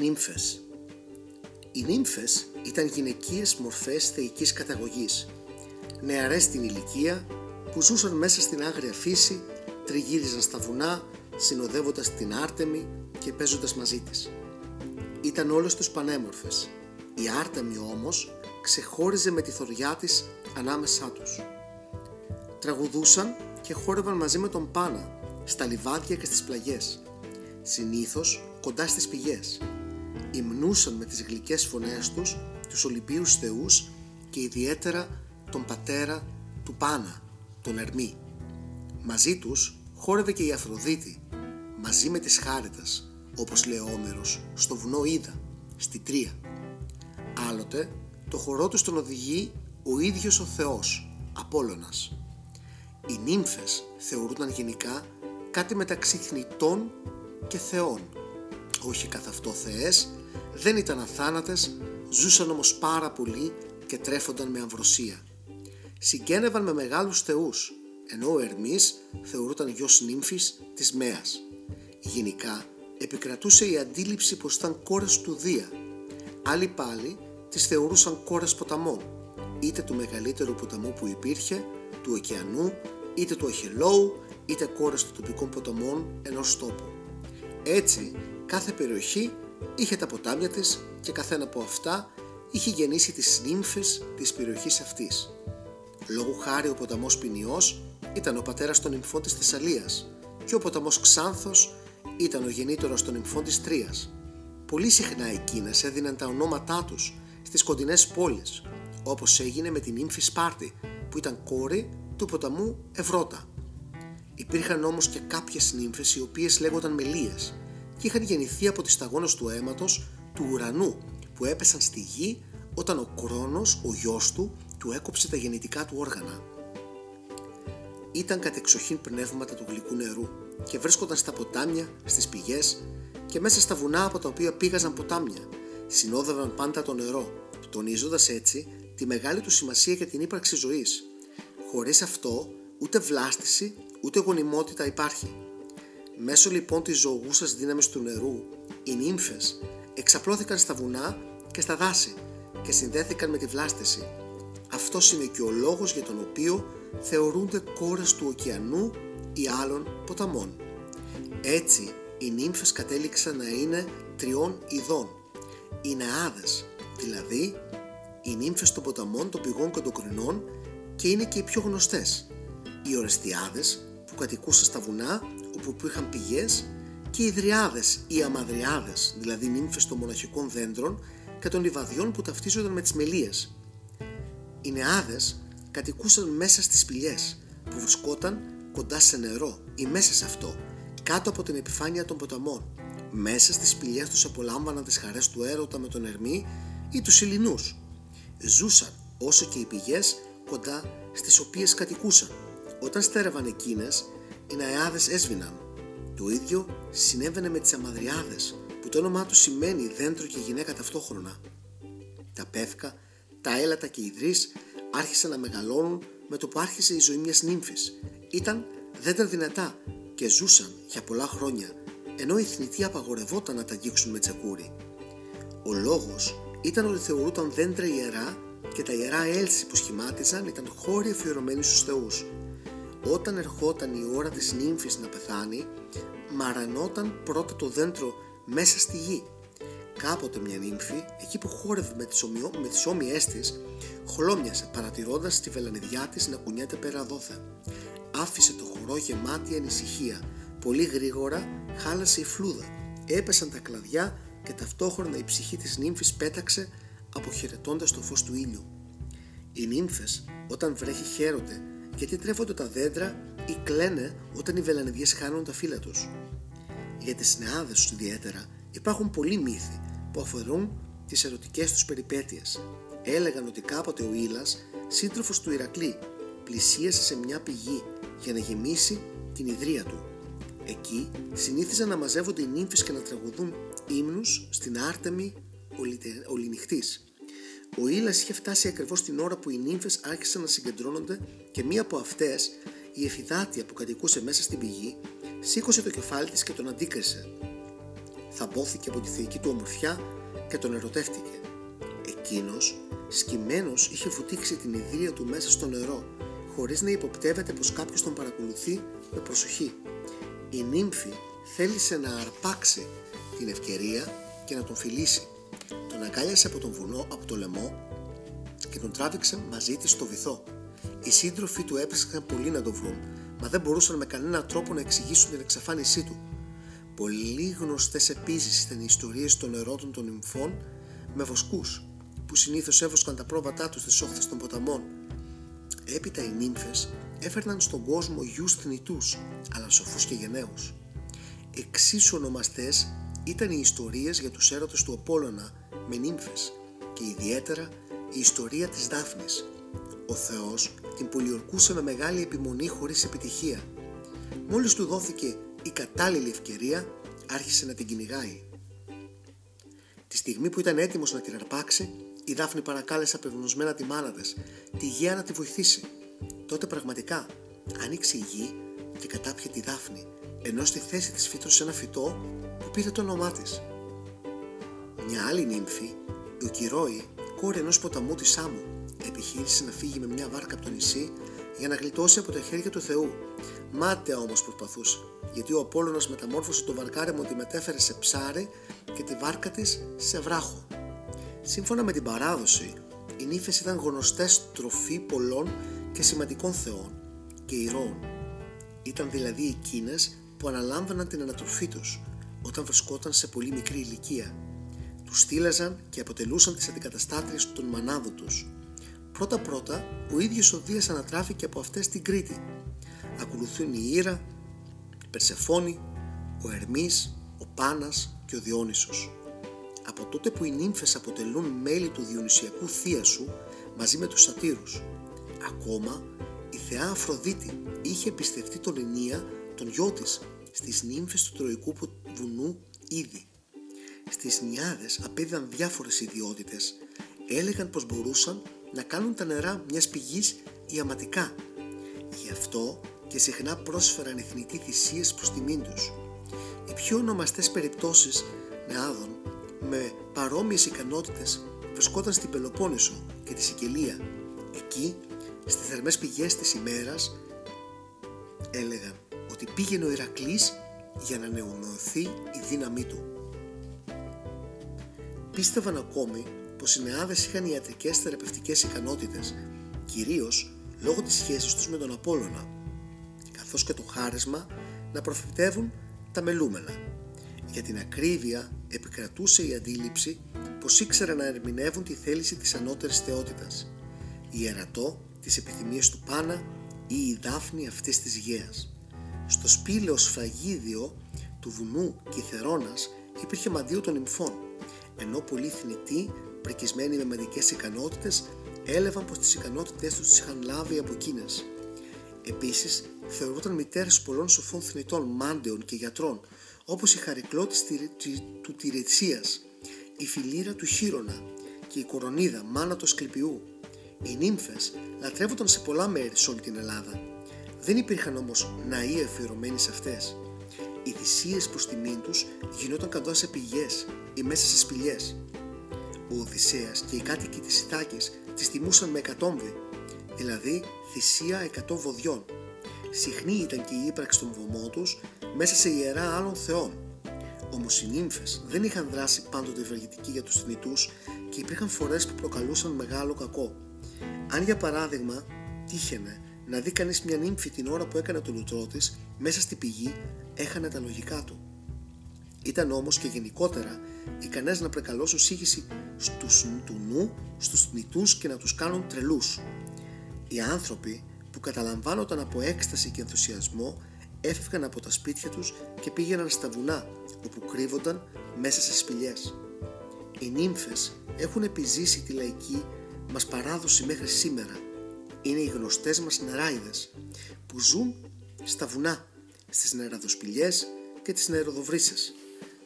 νύμφες Οι νύμφες ήταν γυναικείες μορφές θεϊκής καταγωγής, νεαρές στην ηλικία που ζούσαν μέσα στην άγρια φύση, τριγύριζαν στα βουνά, συνοδεύοντας την Άρτεμη και παίζοντας μαζί της. Ήταν όλες τους πανέμορφες. Η Άρτεμη όμως ξεχώριζε με τη θωριά της ανάμεσά τους. Τραγουδούσαν και χόρευαν μαζί με τον Πάνα, στα λιβάδια και στις πλαγιές. Συνήθως κοντά στις πηγές. Υμνούσαν με τις γλυκές φωνές τους τους Ολυμπίους θεούς και ιδιαίτερα τον πατέρα του Πάνα, τον Ερμή. Μαζί τους χόρευε και η Αφροδίτη, μαζί με τις Χάριτας, όπως λέει ο Όμερος, στο βουνό Ήδα, στη Τρία. Άλλοτε το χορό τους τον οδηγεί ο ίδιος ο Θεός, Απόλλωνας. Οι νύμφες θεωρούνταν γενικά κάτι μεταξύ θνητών και θεών. Όχι καθ' αυτό θεές, δεν ήταν αθάνατες, ζούσαν όμως πάρα πολύ και τρέφονταν με αμβροσία. Συγκένευαν με μεγάλους θεούς, ενώ ο Ερμής θεωρούταν γιος νύμφης της Μέας. Γενικά επικρατούσε η αντίληψη πως ήταν κόρες του Δία. Άλλοι πάλι τις θεωρούσαν κόρες ποταμών, είτε του μεγαλύτερου ποταμού που υπήρχε, του ωκεανού, είτε του Αχελόου, είτε κόρες των τοπικών ποταμών ενός τόπου. Έτσι, κάθε περιοχή είχε τα ποτάμια της και καθένα από αυτά είχε γεννήσει τις νύμφες της περιοχής αυτής. Λόγου χάρη ο ποταμός Ποινιός ήταν ο πατέρας των νυμφών της Θεσσαλίας και ο ποταμός Ξάνθος ήταν ο γεννήτωρος των νυμφών της Τρίας. Πολύ συχνά εκείνες έδιναν τα ονόματά τους στις κοντινές πόλεις, όπως έγινε με την νύμφη Σπάρτη που ήταν κόρη του ποταμού Ευρώτα. Υπήρχαν όμως και κάποιες νύμφες οι οποίες λέγονταν Μελίες και είχαν γεννηθεί από τις σταγόνες του αίματος του ουρανού που έπεσαν στη γη όταν ο Κρόνος, ο γιος του, του έκοψε τα γεννητικά του όργανα. Ήταν κατεξοχήν πνεύματα του γλυκού νερού και βρίσκονταν στα ποτάμια, στις πηγές και μέσα στα βουνά από τα οποία πήγαζαν ποτάμια. Συνόδευαν πάντα το νερό, τονίζοντας έτσι τη μεγάλη του σημασία για την ύπαρξη ζωής. Χωρίς αυτό ούτε βλάστηση ούτε γονιμότητα υπάρχει. Μέσω λοιπόν της ζωγούσας δύναμης του νερού, οι νύμφες εξαπλώθηκαν στα βουνά και στα δάση και συνδέθηκαν με τη βλάστηση. Αυτός είναι και ο λόγος για τον οποίο θεωρούνται κόρες του ωκεανού ή άλλων ποταμών. Έτσι, οι νύμφες κατέληξαν να είναι τριών ειδών. Οι νεάδες, δηλαδή οι νύμφες των ποταμών, των πηγών και των κρινών και είναι και οι πιο γνωστές. Οι ορεστιάδες που κατοικούσαν στα βουνά όπου είχαν πηγές και οι δριάδες ή αμαδριάδες, δηλαδή νύμφες των μοναχικών δέντρων και των λιβαδιών που ταυτίζονταν με τις μελίες. Οι νεάδες κατοικούσαν μέσα στις σπηλιές που βρισκόταν κοντά σε νερό ή μέσα σε αυτό, κάτω από την επιφάνεια των ποταμών. Μέσα στις σπηλιές τους απολάμβαναν τις χαρές του έρωτα με τον Ερμή ή τους Ιλινούς. Ζούσαν όσο και οι πηγές κοντά στις οποίες κατοικούσαν. Όταν στέρευαν εκείνες, οι νεάδες έσβηναν. Το ίδιο συνέβαινε με τις αμαδριάδες, που το όνομά τους σημαίνει δέντρο και γυναίκα ταυτόχρονα. Τα πεύκα, τα έλατα και οι δρύς άρχισαν να μεγαλώνουν με το που άρχισε η ζωή μιας νύμφης. Ήταν δέντρα δυνατά και ζούσαν για πολλά χρόνια, ενώ οι θνητοί απαγορευόταν να τα αγγίξουν με τσεκούρι. Ο λόγος ήταν ότι θεωρούταν δέντρα ιερά και τα ιερά έλση που σχημάτιζαν ήταν χώροι αφιερωμένοι στους θεούς. Όταν ερχόταν η ώρα της νύμφης να πεθάνει, μαρανόταν πρώτα το δέντρο μέσα στη γη. Κάποτε μια νύμφη, εκεί που χόρευε με τις, ομοιό, με τις όμοιές της, χλώμιασε παρατηρώντας τη βελανιδιά της να κουνιέται πέρα δόθε. Άφησε το χορό γεμάτη ανησυχία. Πολύ γρήγορα χάλασε η φλούδα. Έπεσαν τα κλαδιά και ταυτόχρονα η ψυχή της νύμφης πέταξε αποχαιρετώντας το φως του ήλιου. Οι νύμφες όταν βρέχει χαίρονται γιατί τρέφονται τα δέντρα ή κλαίνε όταν οι βελανιδιές χάνουν τα φύλλα τους. Για τις νεάδες τους ιδιαίτερα υπάρχουν πολλοί μύθοι που αφορούν τις ερωτικές τους περιπέτειες. Έλεγαν ότι κάποτε ο Ήλας, σύντροφος του Ηρακλή, πλησίασε σε μια πηγή για να γεμίσει την ιδρία του. Εκεί συνήθιζαν να μαζεύονται οι νύμφες και να τραγουδούν ύμνους στην Άρτεμη ολινυχτής. Ο Ήλας είχε φτάσει ακριβώς την ώρα που οι νύμφες άρχισαν να συγκεντρώνονται και μία από αυτές, η Εφιδάτια που κατοικούσε μέσα στην πηγή, σήκωσε το κεφάλι της και τον αντίκρισε. θαμπόθηκε από τη θεϊκή του ομορφιά και τον ερωτεύτηκε. Εκείνος, σκυμμένος, είχε βουτήξει την ιδρύα του μέσα στο νερό, χωρίς να υποπτεύεται πως κάποιος τον παρακολουθεί με προσοχή. Η νύμφη θέλησε να αρπάξει την ευκαιρία και να τον φιλήσει. Τον αγκάλιασε από τον βουνό, από το λαιμό και τον τράβηξε μαζί της στο βυθό. Οι σύντροφοι του έψαξαν πολύ να τον βρουν, μα δεν μπορούσαν με κανέναν τρόπο να εξηγήσουν την εξαφάνισή του. Πολύ γνωστές επίσης ήταν οι ιστορίες των ερώτων των νυμφών με βοσκούς, που συνήθως έβοσκαν τα πρόβατά τους στις όχθες των ποταμών. Έπειτα οι νύμφες έφερναν στον κόσμο γιους θνητούς, αλλά σοφούς και γενναίους. Εξίσου ονομαστές ήταν οι ιστορίες για τους έρωτες του Απόλλωνα με νύμφες και ιδιαίτερα η ιστορία της Δάφνης. Ο Θεός την πολιορκούσε με μεγάλη επιμονή χωρίς επιτυχία. Μόλις του δόθηκε η κατάλληλη ευκαιρία άρχισε να την κυνηγάει. Τη στιγμή που ήταν έτοιμος να την αρπάξει, η Δάφνη παρακάλεσε απευνοσμένα τη μάνα της, τη Γέα να τη βοηθήσει. Τότε πραγματικά άνοιξε η γη και κατάπιε τη Δάφνη, ενώ στη θέση της φύτρωσε ένα φυτό που πήρε το όνομά της. Μια άλλη νύμφη, η Οκυρόη, κόρη ενός ποταμού της Σάμου, επιχείρησε να φύγει με μια βάρκα από το νησί για να γλιτώσει από τα χέρια του Θεού. Μάταια όμως προσπαθούσε, γιατί ο Απόλλωνας μεταμόρφωσε το βαρκάρεμο τη μετέφερε σε ψάρι και τη βάρκα της σε βράχο. Σύμφωνα με την παράδοση, οι νύφες ήταν γνωστές τροφή πολλών και σημαντικών θεών και ηρώων. Ήταν δηλαδή εκείνες που αναλάμβαναν την ανατροφή τους όταν βρισκόταν σε πολύ μικρή ηλικία. Τους στήλαζαν και αποτελούσαν τις αντικαταστάτριες των μανάδων τους. Πρώτα-πρώτα, ο ίδιος ο Δίας ανατράφηκε από αυτές στην Κρήτη. Ακολουθούν η Ήρα, η Περσεφόνη, ο Ερμής, ο Πάνας και ο Διόνυσος. Από τότε που οι νύμφες αποτελούν μέλη του Διονυσιακού θείασου μαζί με τους σατήρους. Ακόμα, η θεά Αφροδίτη είχε πιστευτεί τον Ενία, τον γιο της, στις νύμφες του Τροϊκού βουνού ήδη. Στις νιάδες απέδιδαν διάφορες ιδιότητες. Έλεγαν πως μπορούσαν να κάνουν τα νερά μιας πηγής ιαματικά. Γι' αυτό και συχνά πρόσφεραν εθνική θυσίες προς τιμήν τους. Οι πιο ονομαστές περιπτώσεις νεάδων με παρόμοιες ικανότητες βρισκόταν στην Πελοπόννησο και τη Σικελία. Εκεί, στις θερμές πηγές της ημέρας, έλεγαν ότι πήγαινε ο Ηρακλής για να νεομεωθεί η δύναμή του. Πίστευαν ακόμη πως οι νεάδες είχαν ιατρικές θεραπευτικές ικανότητες, κυρίως λόγω της σχέσης τους με τον Απόλλωνα, καθώς και το χάρισμα να προφητεύουν τα μελούμενα. Για την ακρίβεια επικρατούσε η αντίληψη πως ήξεραν να ερμηνεύουν τη θέληση της ανώτερης θεότητας, η ιερατό της επιθυμίας του Πάνα ή η δάφνη αυτής της γέας. Στο σπήλαιο σφραγίδιο του βουνού Κιθερώνας υπήρχε μαντίο των νυμφών, ενώ πολλοί θνητοί, πρικισμένοι με μερικές ικανότητες, έλεβαν πως τις ικανότητές τους τις είχαν λάβει από εκείνες. Επίσης, θεωρούνταν μητέρες πολλών σοφών θνητών, μάντεων και γιατρών, όπως η Χαρικλώτης του Τυρετσίας, η Φιλήρα του Χίρονα και η Κορονίδα, μάνα του Σκληπιού. Οι νύμφες λατρεύονταν σε πολλά μέρη σε όλη την Ελλάδα δεν υπήρχαν όμως ναοί αφιερωμένοι σε αυτές. Οι θυσίες προς τιμήν τους γινόταν κοντά σε πηγές ή μέσα σε σπηλιές. Ο Οδυσσέας και οι κάτοικοι της Ιθάκης τις τιμούσαν με εκατόμβη, δηλαδή θυσία εκατό βοδιών. Συχνή ήταν και η ύπαρξη των βωμών τους μέσα σε ιερά άλλων θεών. Όμως οι νύμφες δεν είχαν δράσει πάντοτε ευεργετική για τους θνητούς και υπήρχαν φορές που προκαλούσαν μεγάλο κακό. Αν για παράδειγμα τύχαινε να δει κανείς μια νύμφη την ώρα που έκανε το λουτρό της μέσα στη πηγή έχανε τα λογικά του. Ήταν όμως και γενικότερα ικανές να προκαλώσουν σύγχυση στους, του νου, στους θνητούς και να τους κάνουν τρελούς. Οι άνθρωποι που καταλαμβάνονταν από έκσταση και ενθουσιασμό έφευγαν από τα σπίτια τους και πήγαιναν στα βουνά όπου κρύβονταν μέσα σε σπηλιές. Οι νύμφες έχουν επιζήσει τη λαϊκή μας παράδοση μέχρι σήμερα είναι οι γνωστές μας νεράιδες που ζουν στα βουνά, στις νεραδοσπηλιές και τις νεροδοβρύσες.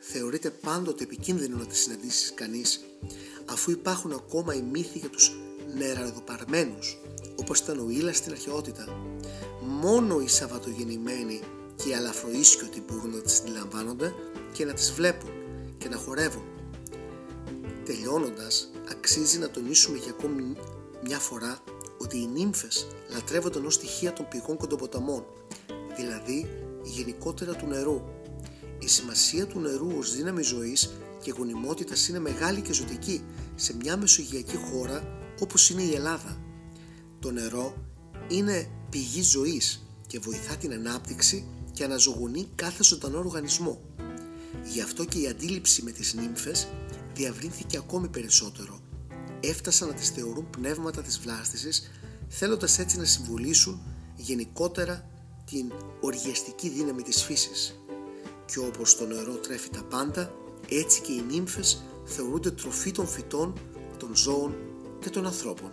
Θεωρείται πάντοτε επικίνδυνο να τις συναντήσεις κανείς αφού υπάρχουν ακόμα οι μύθοι για τους νεραδοπαρμένους όπως ήταν ο Ήλας στην αρχαιότητα. Μόνο οι Σαββατογεννημένοι και οι αλαφροίσκιωτοι μπορούν να τις αντιλαμβάνονται και να τις βλέπουν και να χορεύουν. Τελειώνοντας, αξίζει να τονίσουμε για ακόμη μια φορά ότι οι νύμφες λατρεύονταν ως στοιχεία των πηγών κοντοποταμών, δηλαδή γενικότερα του νερού. Η σημασία του νερού ως δύναμη ζωής και γονιμότητας είναι μεγάλη και ζωτική σε μια μεσογειακή χώρα όπως είναι η Ελλάδα. Το νερό είναι πηγή ζωής και βοηθά την ανάπτυξη και αναζωογονεί κάθε ζωντανό οργανισμό. Γι' αυτό και η αντίληψη με τις νύμφες διαβρύνθηκε ακόμη περισσότερο. Έφτασαν να τις θεωρούν πνεύματα της βλάστησης, θέλοντας έτσι να συμβολήσουν γενικότερα την οργιαστική δύναμη της φύσης. Και όπως το νερό τρέφει τα πάντα, έτσι και οι νύμφες θεωρούνται τροφή των φυτών, των ζώων και των ανθρώπων.